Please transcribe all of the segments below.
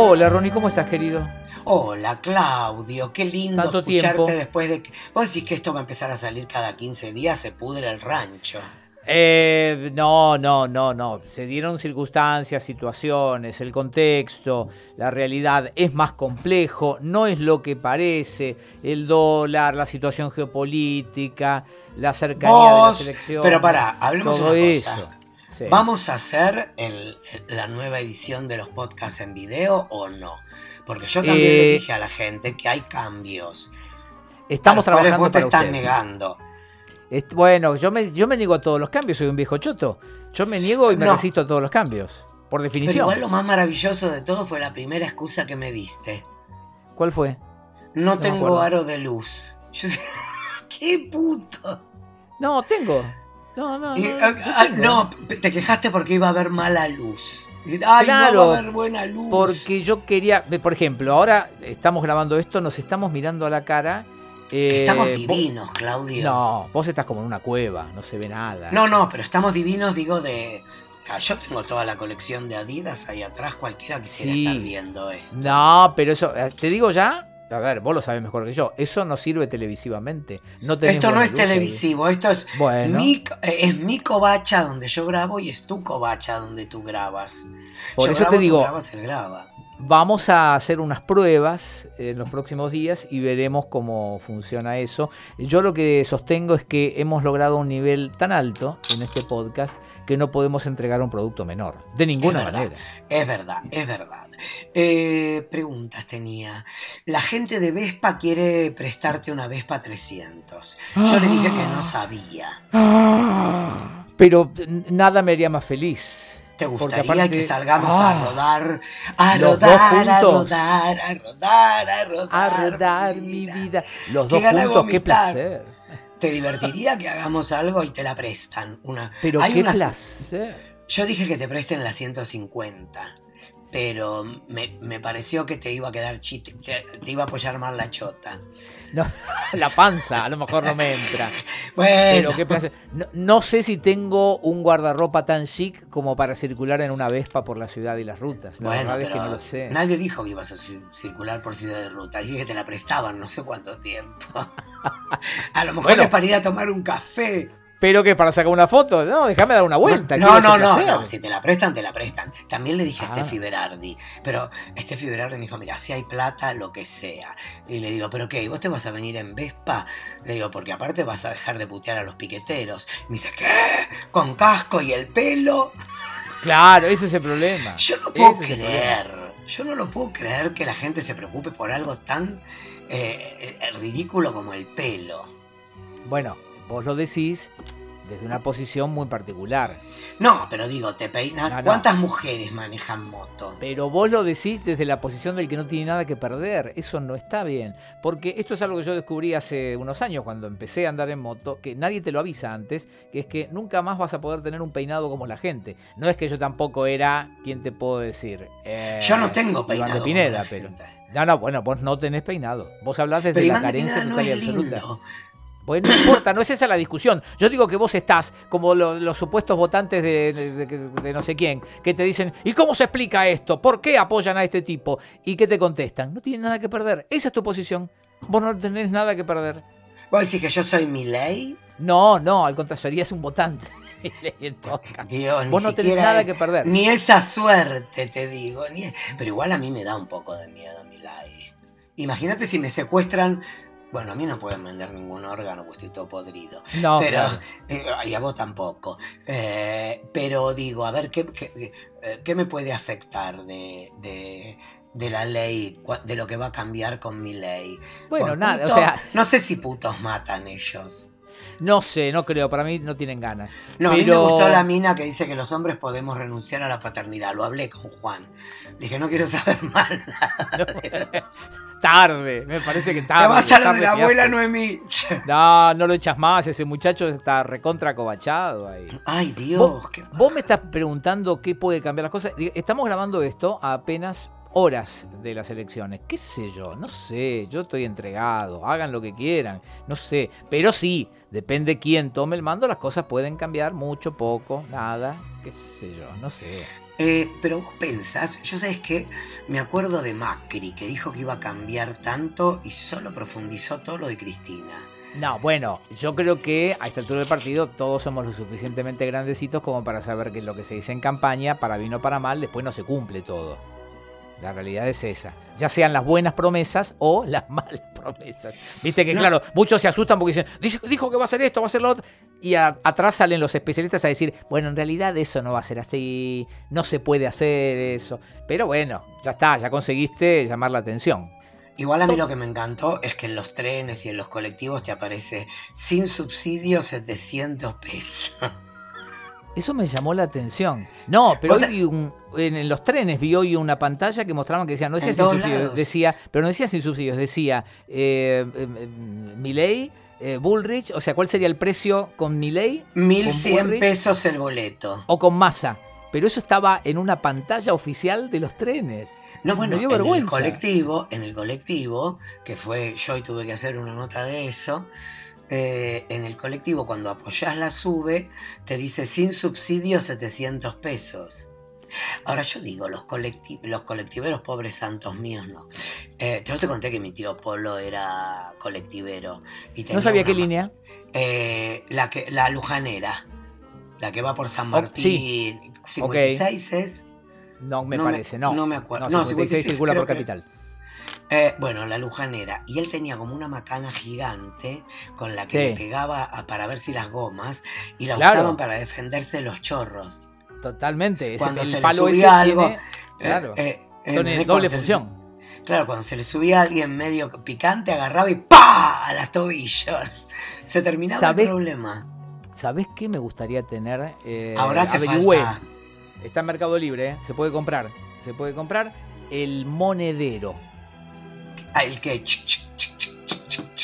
Hola Ronnie, ¿cómo estás querido? Hola Claudio, qué lindo Tanto escucharte tiempo. después de que... Vos decís que esto va a empezar a salir cada 15 días, se pudre el rancho. Eh, no, no, no, no. Se dieron circunstancias, situaciones, el contexto, la realidad es más complejo, no es lo que parece. El dólar, la situación geopolítica, la cercanía de la selección. pero pará, hablemos todo una eso. Sí. ¿Vamos a hacer el- la nueva edición de los podcasts en video o no? Porque yo también Eh, le dije a la gente que hay cambios. Estamos a los cuales trabajando vos te para usted. negando. Est- Bueno, yo me, yo me niego a todos los cambios, soy un viejo choto. Yo me niego y me No. resisto a todos los cambios, por Pero definición. igual lo más maravilloso de todo fue la primera excusa que me diste. ¿Cuál fue? No tengo aro de luz. Yo- ¡Qué puto! No, tengo. No, no, no, ah, yo ah, no, te quejaste porque iba a haber mala luz. Ay, Claro, no va a haber buena luz. Porque yo quería, por ejemplo, ahora estamos grabando esto, nos estamos mirando a la cara. eh, Estamos vos- divinos, Claudio. No, vos estás como en una cueva, no se ve nada. no, no, pero estamos divinos, digo, de. Ah, yo tengo toda la colección de Adidas ahí atrás, cualquiera quisiera Sí. estar viendo esto. No, pero eso, eh, te digo ya, a ver, vos lo sabés mejor que yo, eso no sirve televisivamente. No Esto no es luz televisivo, esto es Bueno, mi, eh, es mi covacha donde yo grabo y es tu covacha donde tú grabas. por Yo eso grabo, te digo, grabas, él graba. Vamos a hacer unas pruebas en los próximos días y veremos cómo funciona eso. Yo lo que sostengo es que hemos logrado un nivel tan alto en este podcast que no podemos entregar un producto menor. De ninguna Es verdad. manera. Es verdad, es verdad. Eh, preguntas tenía. La gente de Vespa quiere prestarte una Vespa 300. Yo le dije que no sabía. Pero n- nada me haría más feliz. ¿Te gustaría aparte- que salgamos Ah, a rodar, a rodar, a rodar, a rodar, a rodar? A rodar mi mi vida? Los dos juntos, qué placer. ¿Te divertiría que hagamos algo y te la prestan? Una, Pero hay qué una- placer. Yo dije que te presten la 150, pero me, me pareció que te iba a quedar chiste, te, te iba a apoyar mal la chota. No, la panza, a lo mejor no me entra. Bueno, Pero qué placer. No, no sé si tengo un guardarropa tan chic como para circular en una Vespa por la ciudad y las rutas. La bueno, verdad es que no lo sé. nadie dijo que ibas a ci- circular por ciudad de ruta. Dije que te la prestaban no sé cuánto tiempo. a lo mejor Bueno. es para ir a tomar un café. Pero que para sacar una foto, no, déjame dar una vuelta. no, no, no, no, si te la prestan, te la prestan. También le dije a Ah. Steffi Berardi, pero Steffi Berardi me dijo, mira, si hay plata, lo que sea. Y le digo, ¿pero qué? ¿Y vos te vas a venir en Vespa? Le digo, porque aparte vas a dejar de putear a los piqueteros. Me dice, ¿qué? ¿Con casco y el pelo? Claro, ese es el problema. Yo no puedo Ese creer, yo no lo puedo creer que la gente se preocupe por algo tan eh, eh, ridículo como el pelo. Bueno, vos lo decís desde una posición muy particular. No, pero digo, te peinas. No, no. ¿Cuántas mujeres manejan moto? Pero vos lo decís desde la posición del que no tiene nada que perder. Eso no está bien. Porque esto es algo que yo descubrí hace unos años cuando empecé a andar en moto, que nadie te lo avisa antes, que es que nunca más vas a poder tener un peinado como la gente. No es que yo tampoco era, ¿quién te puedo decir? Eh, Yo no tengo peinado. de como Pineda, la pero... gente. No, no, bueno, vos no tenés peinado. Vos hablás desde Pero la carencia total y absoluta. lindo. Pues no importa, no es esa la discusión. Yo digo que vos estás como lo- los supuestos votantes de, de- de- de no sé quién, que te dicen, ¿y cómo se explica esto? ¿Por qué apoyan a este tipo? ¿Y qué te contestan? No tienen nada que perder. Esa es tu posición. Vos no tenés nada que perder. ¿Vos decís que yo soy mi ley? No, no, al contrario, serías un votante. En todo caso. Dios, Vos no tenés nada es- que perder. Ni esa suerte, te digo. ni- Pero igual a mí me da un poco de miedo mi ley. Imagínate si me secuestran. Bueno, a mí no pueden vender ningún órgano, pues estoy todo podrido. No, pero, claro. eh, y a vos tampoco. Eh, pero digo, a ver, ¿qué, qué, eh, qué me puede afectar de, de, de la ley, de lo que va a cambiar con mi ley? Bueno, nada, o sea, No sé si putos matan ellos. No sé, no creo, para mí no tienen ganas. No, a mí me gustó la mina que dice que los hombres podemos renunciar a la paternidad. Lo hablé con Juan. Le dije, no quiero saber más nada. Tarde, me parece que Te tarde. vas a lo de la abuela Noemí. No, no lo echas más, ese muchacho está recontra cobachado ahí. Ay, Dios, Vos, qué vos me estás preguntando qué puede cambiar las cosas. Estamos grabando esto a apenas horas de las elecciones. ¿Qué sé yo? No sé, yo estoy entregado, hagan lo que quieran, no sé. Pero sí, depende quién tome el mando, las cosas pueden cambiar mucho, poco, nada, qué sé yo, no sé. Eh, pero vos pensás, yo sabes que me acuerdo de Macri, que dijo que iba a cambiar tanto y solo profundizó todo lo de Cristina. No, bueno, yo creo que a esta altura del partido todos somos lo suficientemente grandecitos como para saber que lo que se dice en campaña, para bien o para mal, después no se cumple todo. La realidad es esa. Ya sean las buenas promesas o las malas promesas. Viste que, claro, muchos se asustan porque dicen, dijo que va a hacer esto, va a hacer lo otro. Y atrás salen los especialistas a decir, bueno, en realidad eso no va a ser así, no se puede hacer eso. Pero bueno, ya está, ya conseguiste llamar la atención. Igual a mí lo que me encantó es que en los trenes y en los colectivos te aparece sin subsidio 700 pesos. Eso me llamó la atención. No, pero en, los trenes vi hoy una pantalla que mostraba que decía, no decía sin subsidios, decía, pero no decía sin subsidios, decía eh, eh, eh Bullrich, o sea, ¿cuál sería el precio con Miley? 1100 pesos el boleto. O con masa. Pero eso estaba en una pantalla oficial de los trenes. No, bueno, en el colectivo, en el colectivo, que fue yo y tuve que hacer una nota de eso, eh, en el colectivo cuando apoyás la sube, te dice sin subsidio 700 pesos. Ahora yo digo, los, los colectiveros pobres santos míos no. Eh, yo te conté que mi tío Polo era colectivero. Y ¿No sabía qué línea? Eh, la, que, la Lujanera, la que va por San Martín. 56 es. No me parece, no. No me acuerdo. No, 56 circula por capital. Eh, bueno, la lujanera. Y él tenía como una macana gigante con la que le pegaba para ver si las gomas y la usaban para defenderse los chorros. Totalmente. Cuando se le subía algo. Eh, claro. Eh, doble función. claro, cuando se le subía a alguien medio picante, agarraba y ¡pa! a las tobillos. Se terminaba el problema. ¿Sabés qué me gustaría tener? Ahora se falta Está en Mercado Libre, ¿eh? se puede comprar. Se puede comprar el monedero. Ah, el que.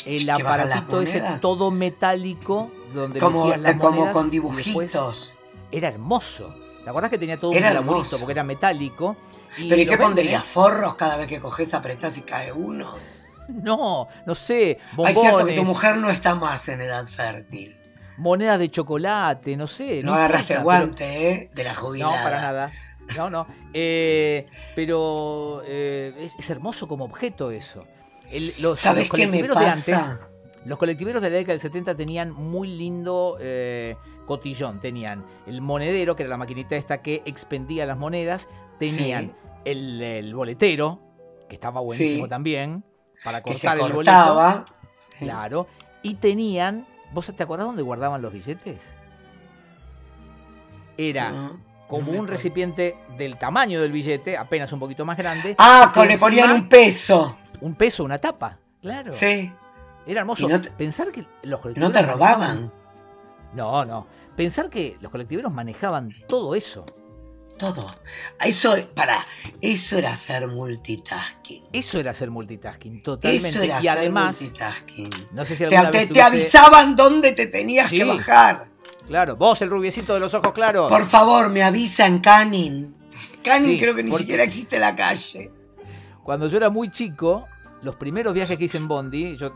El aparatito ese todo metálico donde como, las como con dibujitos. Era hermoso. ¿Te acordás que tenía todo un laburito porque era metálico? ¿Pero y qué pondrías? ¿eh? ¿Forros cada vez que coges, apretás y cae uno? No, no sé. Es cierto que tu mujer no está más en edad fértil monedas de chocolate, no sé. No, agarraste el guante, ¿eh? De la jubilada. No, para nada. No, no. Eh, pero eh, es, hermoso como objeto eso. los, ¿Sabes qué me pasa? De antes, los colectiveros de la década del 70 tenían muy lindo eh, cotillón. Tenían el monedero, que era la maquinita esta que expendía las monedas. Tenían el, boletero, que estaba buenísimo también, para cortar el boleto. Claro. Y tenían ¿Vos te acordás dónde guardaban los billetes? Era como un recipiente del tamaño del billete, apenas un poquito más grande. Ah, con le ponían un peso. Un peso, una tapa, claro. Sí. Era hermoso. Pensar que los colectiveros. ¿No te robaban? No, no. Pensar que los colectiveros manejaban todo eso. Todo. Eso, para, eso era ser multitasking. Eso era ser multitasking, totalmente. Eso era y además, multitasking. No sé si te, te, avisaban dónde te tenías que bajar. Claro, vos el rubiecito de los ojos claros. Por favor, me avisan Canning. Canning creo que ni siquiera existe la calle. Cuando yo era muy chico, los primeros viajes que hice en Bondi, yo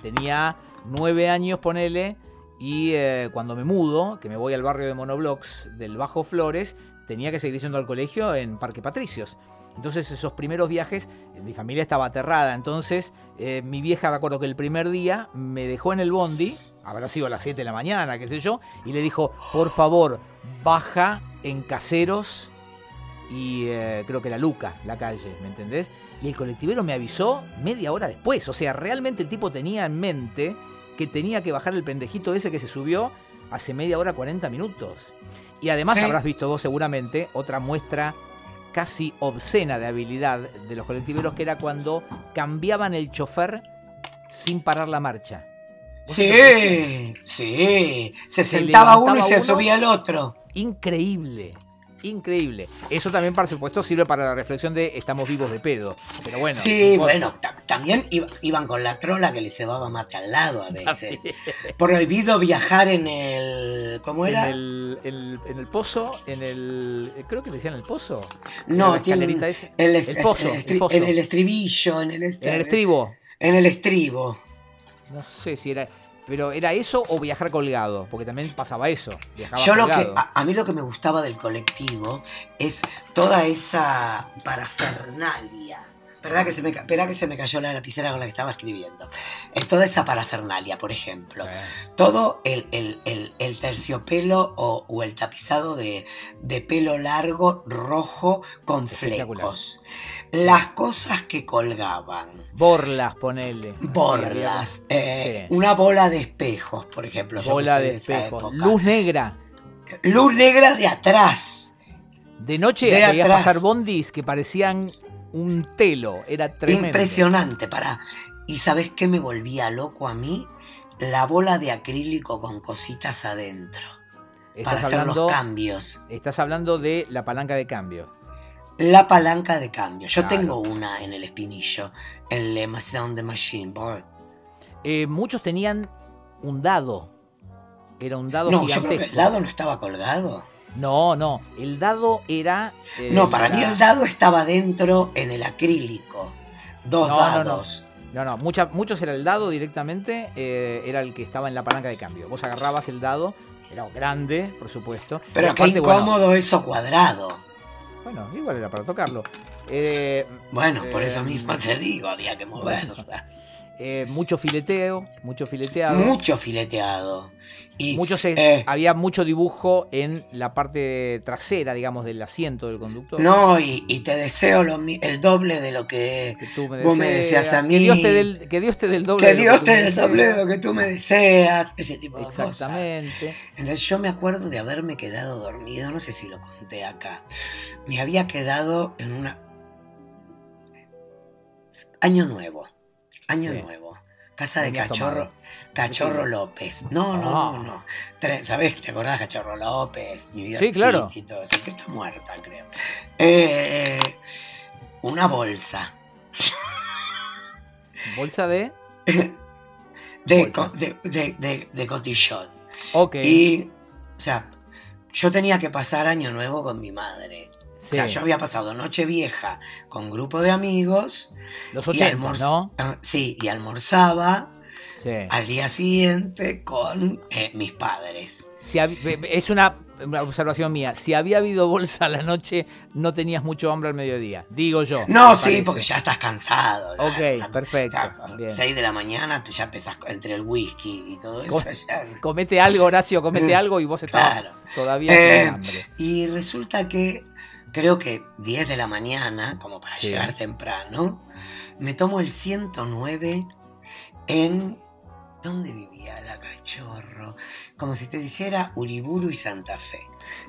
tenía nueve años, ponele, y eh, cuando me mudo, que me voy al barrio de Monoblocks del Bajo Flores, tenía que seguir yendo al colegio en Parque Patricios. Entonces esos primeros viajes, mi familia estaba aterrada. Entonces eh, mi vieja, me acuerdo que el primer día me dejó en el bondi, habrá sido a las 7 de la mañana, qué sé yo, y le dijo, por favor, baja en Caseros y eh, creo que era Luca, la calle, ¿me entendés? Y el colectivero me avisó media hora después. O sea, realmente el tipo tenía en mente que tenía que bajar el pendejito ese que se subió hace media hora, 40 minutos. Y además habrás visto vos seguramente otra muestra casi obscena de habilidad de los colectiveros, que era cuando cambiaban el chofer sin parar la marcha. Sí, sí. Se, sentaba uno y se subía el otro. Increíble. Increíble. Eso también, por supuesto, sirve para la reflexión de estamos vivos de pedo. Pero bueno. Sí, bueno, también iban con la trola que le cebaba mate al lado a veces. Prohibido viajar en el. ¿Cómo era? En el, en el pozo, en el. Creo que le decían el pozo. No, tiene. El, el, pozo, En el estribillo, en el, en el estribo. En el estribo. No sé si era. Pero era eso o viajar colgado, porque también pasaba eso. Yo lo que a, mí lo que me gustaba del colectivo es toda esa parafernalia. ¿Verdad que se me, espera que se me cayó la lapicera con la que estaba escribiendo? En toda esa parafernalia, por ejemplo. Todo el, terciopelo o, el tapizado de, pelo largo, rojo, con flecos. Las cosas que colgaban. Borlas, ponele. Borlas. Eh, una bola de espejos, por ejemplo. Bola de, espejos. Luz negra. Luz negra de atrás. De noche veías pasar bondis que parecían un telo. Era tremendo. Impresionante, para. ¿Y sabes qué me volvía loco a mí? La bola de acrílico con cositas adentro. para hacer los cambios. Estás hablando de la palanca de cambio. La palanca de cambio. Yo tengo una en el espinillo, en Le Maison de Machine Boy. Eh, muchos tenían un dado. Era un dado no, Yo creo que el dado no estaba colgado. No, no. El dado era. Eh, no, para mí el dado estaba dentro en el acrílico. Dos dados. No, no. no. muchos era el dado directamente. Eh, era el que estaba en la palanca de cambio. Vos agarrabas el dado. Era grande, por supuesto. Pero qué incómodo eso cuadrado. Bueno, igual era para tocarlo. Eh, bueno, por eso eh, mismo te digo, había que moverlo. Eh, mucho fileteo, mucho fileteado. Mucho fileteado. Y, eh, había mucho dibujo en la parte trasera, digamos, del asiento del conductor. No, y, te deseo el doble de lo que, tú me vos me deseas a mí. Que Dios te dé el, que Dios te dé el doble. Que Dios te dé el doble de lo que tú me deseas. Ese tipo de cosas. Exactamente. Entonces yo me acuerdo de haberme quedado dormido, no sé si lo conté acá. Me había quedado en una... Año nuevo Año Nuevo. Casa de Cachorro. Cachorro López. No, no, no, no. ¿Sabés? ¿Te acordás Cachorro López? sí, claro. y todo eso. Que está muerta, creo. Eh, una bolsa. ¿Bolsa de? de, de, cotillón. Ok. Y, o sea, yo tenía que pasar Año Nuevo con mi madre. O sea, yo había pasado noche vieja con grupo de amigos. Los 80, ¿no? Ah, sí, y almorzaba al día siguiente con eh, mis padres. Si es una, observación mía. Si había habido bolsa a la noche, no tenías mucho hambre al mediodía. Digo yo. No, sí, porque ya estás cansado. ok, perfecto. 6 de la mañana ya empezás entre el whisky y todo eso. Comete algo, Horacio, comete algo y vos estás todavía sin eh, hambre. Y resulta que creo que 10 de la mañana, como para llegar temprano, me tomo el 109 en... ¿Dónde vivía la cachorro? Como si te dijera Uriburu y Santa Fe.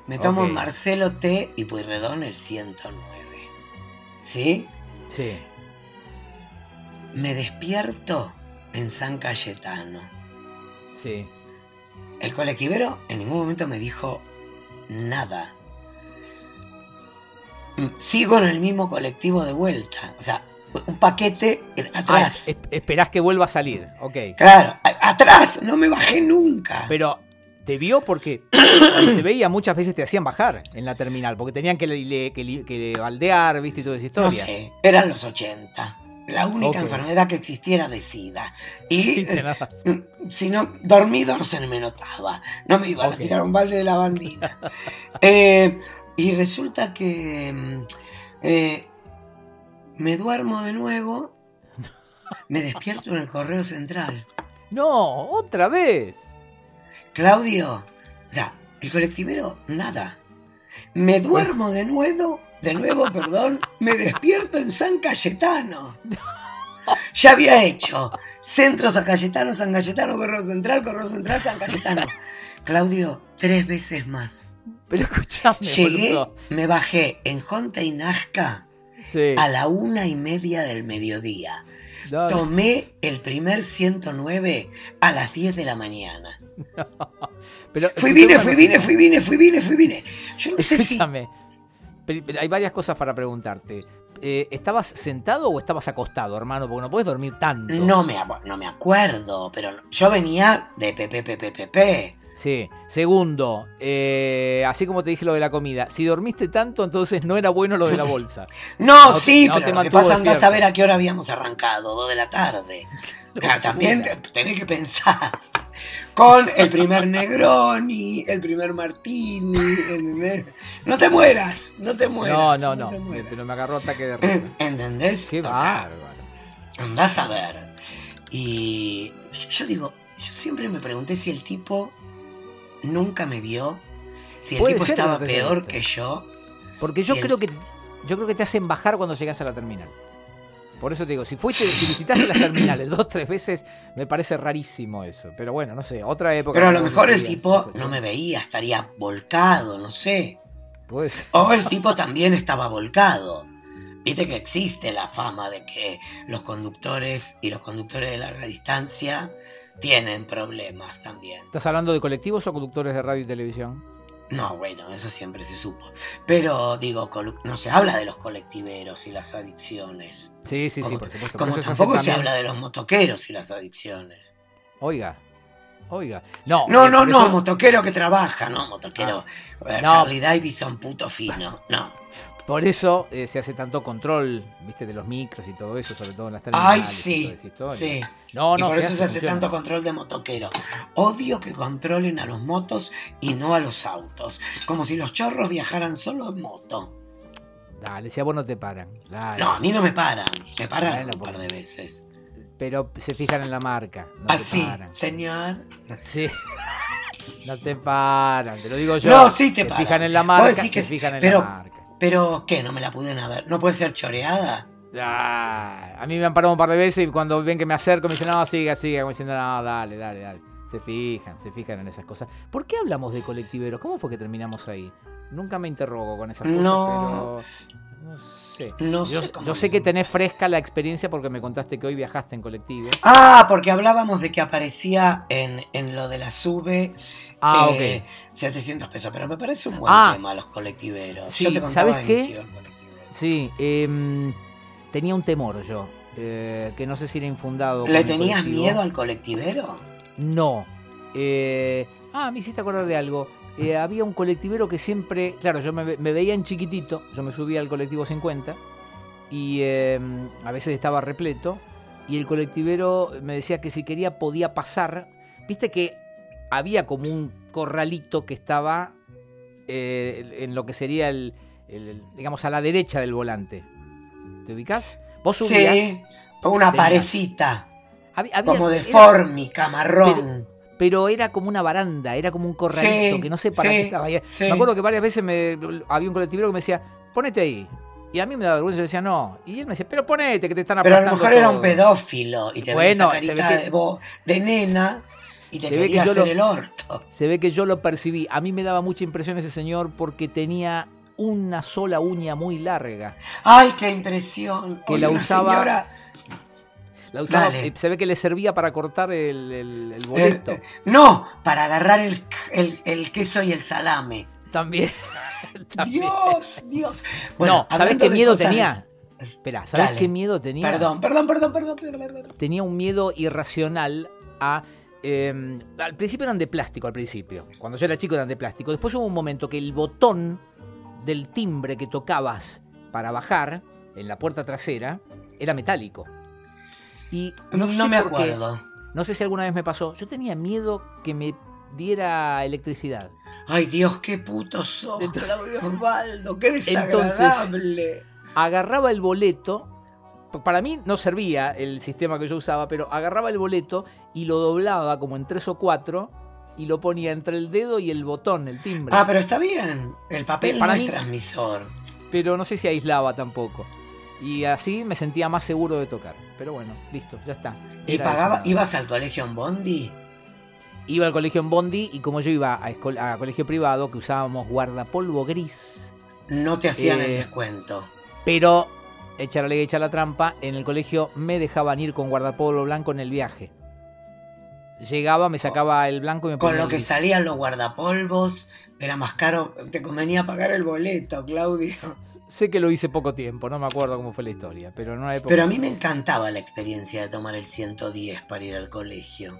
Me tomo Marcelo T y Pueyrredón el 109. ¿Sí? Sí. Me despierto en San Cayetano. Sí. El colectivero en ningún momento me dijo nada sigo en el mismo colectivo de vuelta. O sea, un paquete atrás. Ah, esperás que vuelva a salir, ok. Claro, atrás, no me bajé nunca. Pero te vio porque te veía muchas veces te hacían bajar en la terminal, porque tenían que, le, que, baldear, viste, y toda esa historia. No sé, eran los 80. La única enfermedad que existiera de SIDA. Y sí, si no, dormido no se me notaba. No me iban a tirar un balde de lavandina. eh, y resulta que mm, eh, me duermo de nuevo, me despierto en el correo central. No, otra vez. Claudio, o sea, el colectivero, nada. Me duermo de nuevo, de nuevo, perdón, me despierto en San Cayetano. Ya había hecho Centro San Cayetano, San Cayetano, Correo Central, Correo Central, San Cayetano. Claudio, tres veces más. Pero escuchame. Llegué, me bajé en Honta y Nazca a la una y media del mediodía. Tomé el primer 109 a las 10 de la mañana. Pero, fui, vine, fui, vine, fui, vine, fui, vine, fui, vine. Yo no sé si... Hay varias cosas para preguntarte. eh, ¿estabas sentado o estabas acostado, hermano? Porque no puedes dormir tanto. No me, no me acuerdo, pero yo venía de PPPPP. Sí. Segundo, eh, así como te dije lo de la comida, si dormiste tanto, entonces no era bueno lo de la bolsa. No, sí, no te pero lo que pasa anda a saber a qué hora habíamos arrancado, dos de la tarde. Claro, también te- tenés que pensar con el primer Negroni, el primer Martini, ¿entendés? No te mueras, no te mueras. No, no, no. Pero me agarró ataque de risa. ¿Entendés? Qué O sea, bárbaro. Andás a ver. Y yo digo, yo siempre me pregunté si el tipo nunca me vio, si el tipo estaba peor que yo. Porque yo Si el- creo que yo creo que te hacen bajar cuando llegas a la terminal. Por eso te digo, si fuiste, si visitaste las terminales dos, tres veces, me parece rarísimo eso. Pero bueno, no sé, otra época. Pero a lo mejor el tipo no me veía, estaría volcado, no sé. Puede ser. O el tipo también estaba volcado. Viste que existe la fama de que los conductores y los conductores de larga distancia tienen problemas también. ¿Estás hablando de colectivos o conductores de radio y televisión? No, bueno, eso siempre se supo. Pero digo, no se habla de los colectiveros y las adicciones. Sí, sí, sí, por supuesto. Como Por tampoco se habla de los motoqueros y las adicciones. Oiga, oiga. No, No, eh, no, no, eso- motoquero que trabaja, no, motoquero. eh, No. Harley Davidson, puto fino. No. Por eso eh, se hace tanto control, viste, de los micros y todo eso, sobre todo en las Ay, terminales. y sí. toda esa historia. Sí. No, y no, por eso se hace funciona. tanto control de motoquero. Odio que controlen a los motos y no a los autos. Como si los chorros viajaran solo en moto. Dale, si a vos no te paran. Dale. No, a mí no me paran. Me Bueno, un par de veces. Pero se fijan en la marca. No te Así, paran. señor. Sí. No te paran, te lo digo yo. No, sí te se paran. fijan en la marca, decís que se fijan en pero- la marca. Pero, ¿qué? ¿No me la pudieron haber? ¿No puede ser choreada? Ah, a mí me han parado un par de veces y cuando ven que me acerco me dicen, no, siga, siga, como diciendo, no, dale, dale, dale. Se fijan, se fijan en esas cosas. ¿Por qué hablamos de colectiveros? ¿Cómo fue que terminamos ahí? Nunca me interrogo con esas cosas, No. pero no sé. No Yo, sé cómo yo sé que tenés fresca la experiencia porque me contaste que hoy viajaste en colectivo. Ah, porque hablábamos de que aparecía en, en lo de la sube Ah, eh, ok. 700 pesos, pero me parece un buen Ah. tema los colectiveros. Sí, Yo te contaba ¿sabes qué? Sí, em, tenía un temor yo, eh, que no sé si era infundado. ¿Le tenías miedo al colectivero? No. Eh, ah, me hiciste acordar de algo. Eh, había un colectivero que siempre, claro, yo me, ve- me veía en chiquitito, yo me subía al colectivo 50 y eh, a veces estaba repleto y el colectivero me decía que si quería podía pasar. Viste que había como un corralito que estaba eh, en lo que sería el, digamos, a la derecha del volante. ¿Te ubicás? Vos subías. Sí, una parecita, había- había- como de era- formica, marrón. Pero era como una baranda, era como un corralito Sí, que no sé para sí, qué estaba sí. Me acuerdo que varias veces me, había un colectivero que me decía, ponete ahí. Y a mí me daba vergüenza, yo decía, no. Y él me decía, pero ponete, que te están Pero a lo mejor era un todo". pedófilo y te Bueno, se ve que- de, de nena y te Se ve que quería hacer lo- el orto. Se ve que yo lo percibí. A mí me daba mucha impresión ese señor porque tenía una sola uña muy larga. ¡Ay, qué impresión! Que la usaba- señora- La usaba, Dale. se ve que le servía para cortar el, el- el boleto. eh, no, para agarrar el, queso y el salame. También. También. Dios, Dios. no, ¿sabes qué miedo cosas- tenía? Espera, ¿sabes Dale. qué miedo tenía? Perdón, perdón, perdón, perdón, perdón, perdón. tenía un miedo irracional a... eh, al principio eran de plástico, al principio. Cuando yo era chico eran de plástico. Después hubo un momento que el botón del timbre que tocabas para bajar en la puerta trasera era metálico. Y no, No, sé me qué, acuerdo. no sé si alguna vez me pasó. Yo tenía miedo que me diera electricidad. Ay, Dios, qué puto sos, Entonces- Claudio Osvaldo, qué Entonces- desagradable. agarraba el boleto. Para mí no servía el sistema que yo usaba, pero agarraba el boleto y lo doblaba como en tres o cuatro y lo ponía entre el dedo y el botón, el timbre. Ah, pero está bien. El papel Para no mí- es transmisor. Pero no sé si aislaba tampoco. Y así me sentía más seguro de tocar. Pero bueno, listo, ya está. ¿Y pagaba, eso ibas al colegio en Bondi? Iba al colegio en Bondi y como yo iba a, colegio privado que usábamos guardapolvo gris, No te hacían el Eh, descuento. pero echa la ley, echa la trampa, en el colegio me dejaban ir con guardapolvo blanco en el viaje. Llegaba, me sacaba el blanco y me ponía Con lo el que gris. salían los guardapolvos, era más caro, te convenía pagar el boleto, Claudio. Sé que lo hice poco tiempo, no me acuerdo cómo fue la historia, pero en una época... Pero a mí me encantaba la experiencia de tomar el 110 para ir al colegio.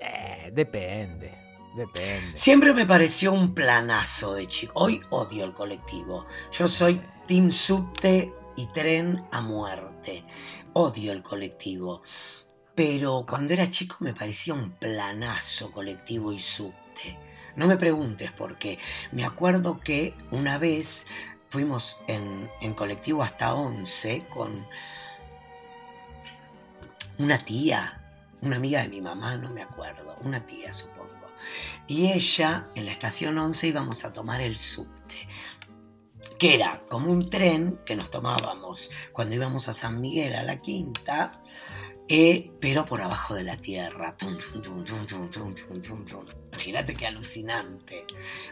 Eh, depende, depende. Siempre me pareció un planazo de chico. Hoy odio el colectivo. Yo soy Team Subte y tren a muerte. Odio el colectivo. Pero cuando era chico me parecía un planazo colectivo y subte. No me preguntes por qué. Me acuerdo que una vez fuimos en, colectivo hasta 11 con una tía, una amiga de mi mamá, no me acuerdo, una tía supongo. Y ella, en la estación 11 íbamos a tomar el subte, que era como un tren que nos tomábamos cuando íbamos a San Miguel, a la quinta, eh, pero por abajo de la tierra. Imagínate qué alucinante.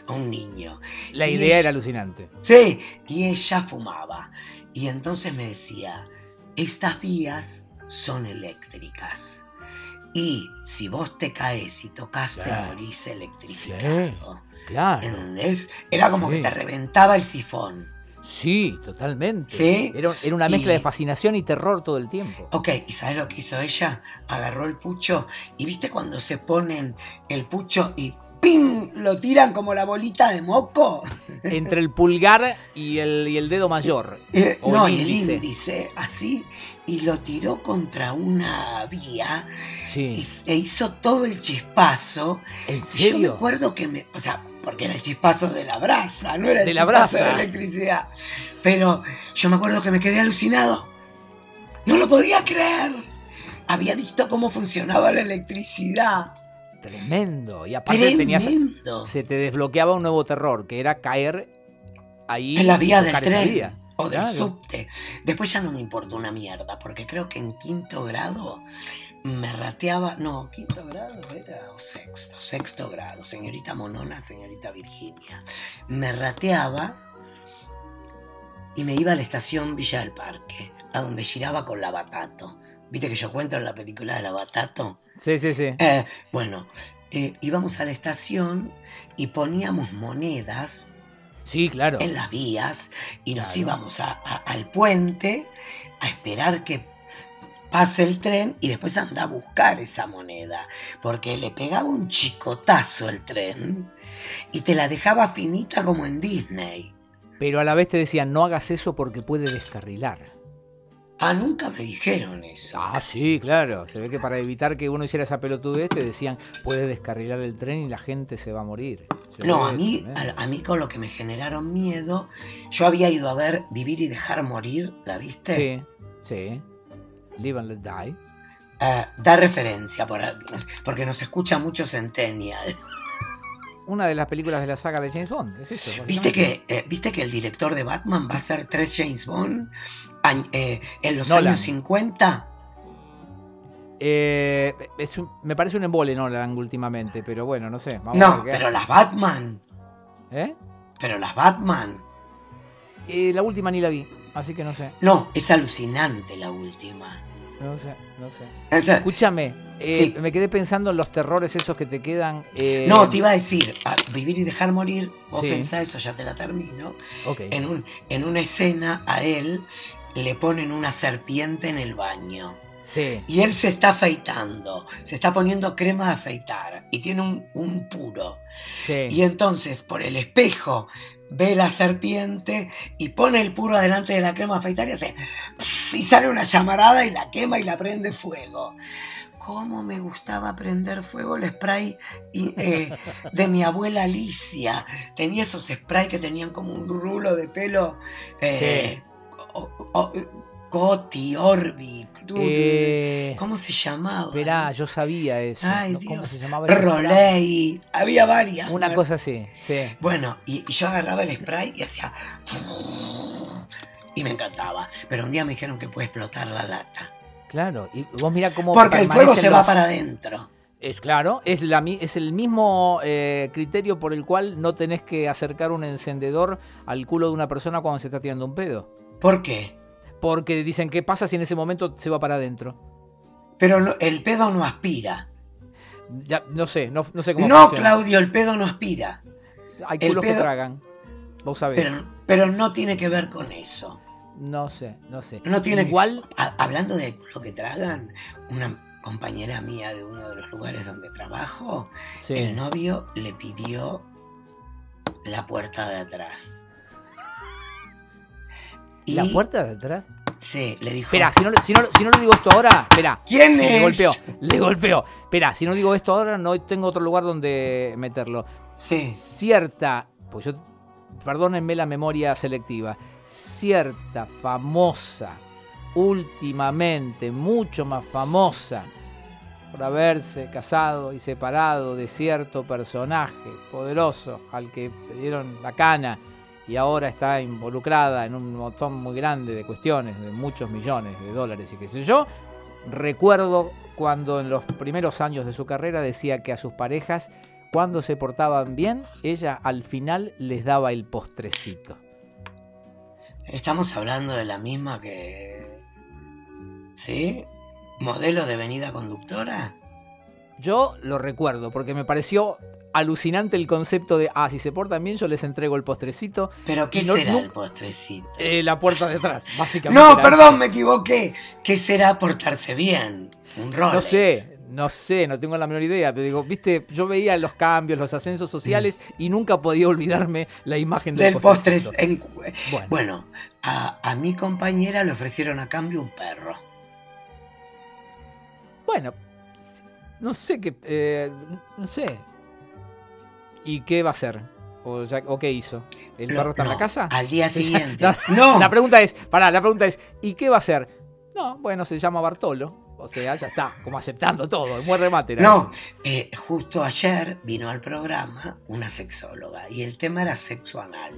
Un niño. La idea era alucinante. Sí, y ella fumaba. Y entonces me decía, estas vías son eléctricas. Y si vos te caes y tocaste, claro. morís electrificado. Sí, claro. Era como que te reventaba el sifón. Sí, totalmente. Sí. Era, era una mezcla Y- de fascinación y terror todo el tiempo. Ok, ¿y sabes lo que hizo ella? Agarró el pucho y viste cuando se ponen el pucho y ¡ping! Lo tiran como la bolita de moco. Entre el pulgar y el, y el dedo mayor. Eh, O no, el y el índice. índice, así, y lo tiró contra una vía y, Sí. s- e hizo todo el chispazo. ¿En Y yo me serio? acuerdo que me. O sea, porque era el chispazo de la brasa, no era el De la chispazo de brasa. la electricidad. Pero yo me acuerdo que me quedé alucinado. No lo podía creer. Había visto cómo funcionaba la electricidad. Tremendo. Y aparte tenías, Tremendo. se te desbloqueaba un nuevo terror, que era caer ahí En la vía del tren. O del Claro. subte. Después ya no me importó una mierda, porque creo que en quinto grado me rateaba. No, quinto grado era o sexto, sexto grado, señorita Monona, señorita Virginia. Me rateaba y me iba a la estación Villa del Parque, a donde giraba con la Batato. ¿Viste que yo cuento en la película de la Batato? Sí, sí, sí. Eh, bueno, eh, íbamos a la estación y poníamos monedas Sí, claro. en las vías y nos Claro. íbamos a- a- al puente a esperar que pase el tren y después anda a buscar esa moneda, porque le pegaba un chicotazo el tren y te la dejaba finita como en Disney. Pero a la vez te decían, no hagas eso porque puede descarrilar. Ah, nunca me dijeron eso. Ah, sí, claro. Se ve que para evitar que uno hiciera esa pelotudez te decían, puede descarrilar el tren y la gente se va a morir. No, a mí, a mí con lo que me generaron miedo, yo había ido a ver Vivir y Dejar Morir, ¿la viste? Sí, sí. Live and let die. Eh, da referencia, por, porque nos escucha mucho Centennial. Una de las películas de la saga de James Bond, es eso. ¿Viste que, eh, ¿Viste que el director de Batman va a ser tres James Bond eh, en los Nolan. años 50? Eh, es un- me parece un embole Nolan últimamente, pero bueno, no sé. Vamos a No, ver pero hace. las Batman. ¿Eh? Pero las Batman. Eh, La última ni la vi, así que no sé. No, es alucinante la última. No sé, no sé. Escúchame, eh, Sí. me quedé pensando en los terrores esos que te quedan. eh, No, te iba a decir, a vivir y dejar morir, vos Sí. pensá eso, ya te la termino. Ok. En, un, en una escena a él le ponen una serpiente en el baño. Sí. Y él se está afeitando, se está poniendo crema de afeitar y tiene un, un puro. Sí. Y entonces por el espejo ve la serpiente y pone el puro delante de la crema de afeitar y hace pss, y sale una llamarada y la quema y la prende fuego. ¿Cómo me gustaba prender fuego el spray y, eh, de mi abuela Alicia? Tenía esos sprays que tenían como un rulo de pelo. eh, o- o- Coti, Orbi. Eh, ¿Cómo se llamaba? Esperá, yo sabía eso. Ay, ¿no? ¿Cómo Dios. se llamaba Roley. Había varias. Una ¿no? cosa así, sí. Bueno, y, y yo agarraba el spray y hacía. Y me encantaba. Pero un día me dijeron que puede explotar la lata. Claro. Y vos mira cómo. Porque el fuego se va para adentro. Es claro, es, la, es el mismo eh, criterio por el cual no tenés que acercar un encendedor al culo de una persona cuando se está tirando un pedo. ¿Por qué? Porque dicen, ¿qué pasa si en ese momento se va para adentro? Pero no- el pedo no aspira. Ya, no sé, no, no sé cómo No, funciona. Claudio, el pedo no aspira. Hay culos que tragan. Vos sabés. Pero, pero no tiene que ver con eso. No sé, no sé. No tiene Igual, hablando de lo que tragan, una compañera mía de uno de los lugares donde trabajo, sí. el novio le pidió la puerta de atrás. ¿La Y- puerta de atrás? Sí, le dijo. Espera, si no, si, no, si no lo digo esto ahora, espera. ¿Quién Sí, Le es? golpeó, le golpeó. Espera, si no digo esto ahora, no tengo otro lugar donde meterlo. Sí. Cierta, pues yo, perdónenme la memoria selectiva, cierta famosa, últimamente mucho más famosa, por haberse casado y separado de cierto personaje poderoso al que le dieron la cana y ahora está involucrada en un montón muy grande de cuestiones, de muchos millones de dólares y qué sé yo, recuerdo cuando en los primeros años de su carrera decía que a sus parejas, cuando se portaban bien, ella al final les daba el postrecito. Estamos hablando de la misma que. ¿Sí? ¿Modelo de venida conductora? Yo lo recuerdo porque me pareció alucinante el concepto de, ah, si se portan bien, yo les entrego el postrecito. ¿Pero qué no- será no- el postrecito? Eh, la puerta de atrás, básicamente. no, perdón, me equivoqué. ¿Qué será portarse bien? Un Rolex. No sé, no sé, no tengo la menor idea, pero digo, viste, yo veía los cambios, los ascensos sociales y nunca podía olvidarme la imagen del, Del postre. en- Bueno, Bueno, a, a mi compañera le ofrecieron a cambio un perro. bueno, no sé qué, eh, no sé. ¿Y qué va a hacer? ¿O, ya- o qué hizo? ¿El perro está en la casa? Al día siguiente. No, La pregunta es, pará, la pregunta es, ¿y qué va a hacer? No, bueno, se llama Bartolo. O sea, ya está, como aceptando todo. Buen remate. No, eh, justo ayer vino al programa una sexóloga y el tema era sexo anal.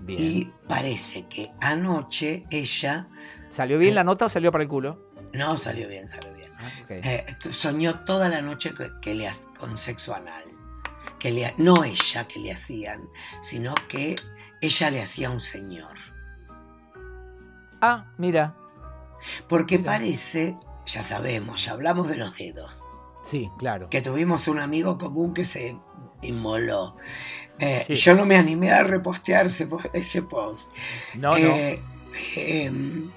Bien. Y parece que anoche ella, ¿Salió bien la nota o salió para el culo? no salió bien, salió bien, Ah, eh, soñó toda la noche que, que le con sexo anal. Que le, no ella que le hacían, sino que ella le hacía a un señor. Ah, mira. Porque Mira. parece, ya sabemos, ya hablamos de los dedos, Sí, claro. que tuvimos un amigo común que se inmoló. Eh, Sí. Yo no me animé a repostear ese, po- ese post. No, no. Eh, em,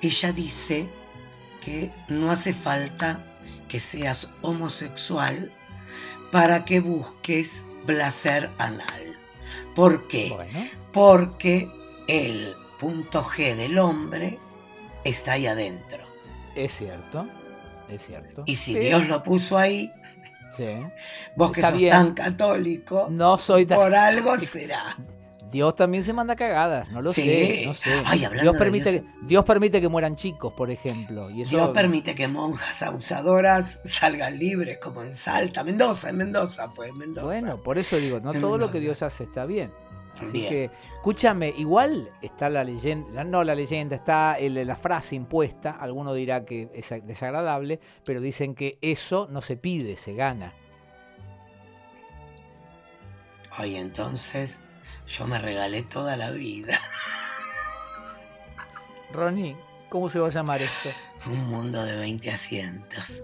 ella dice que no hace falta que seas homosexual para que busques placer anal. ¿Por qué? Bueno, Porque el punto G del hombre está ahí adentro. es cierto. Es cierto. Y si Sí, Dios lo puso ahí, Sí. vos que Está sos bien. tan católico, No soy tan. por algo será. Dios también se manda cagadas, no lo Sí. sé, no sé. Ay, Dios permite, Dios- Dios permite que mueran chicos, por ejemplo. Y eso, Dios permite que monjas abusadoras salgan libres, como en Salta, Mendoza, en Mendoza fue, en Mendoza. Bueno, por eso digo, no En todo lo que Dios hace está bien. Así Bien. que, escúchame, igual está la leyenda, no la leyenda, está el- la frase impuesta, alguno dirá que es desagradable, pero dicen que eso no se pide, se gana. Ay, entonces yo me regalé toda la vida. Ronnie, ¿cómo se va a llamar esto? Un mundo de 20 asientos.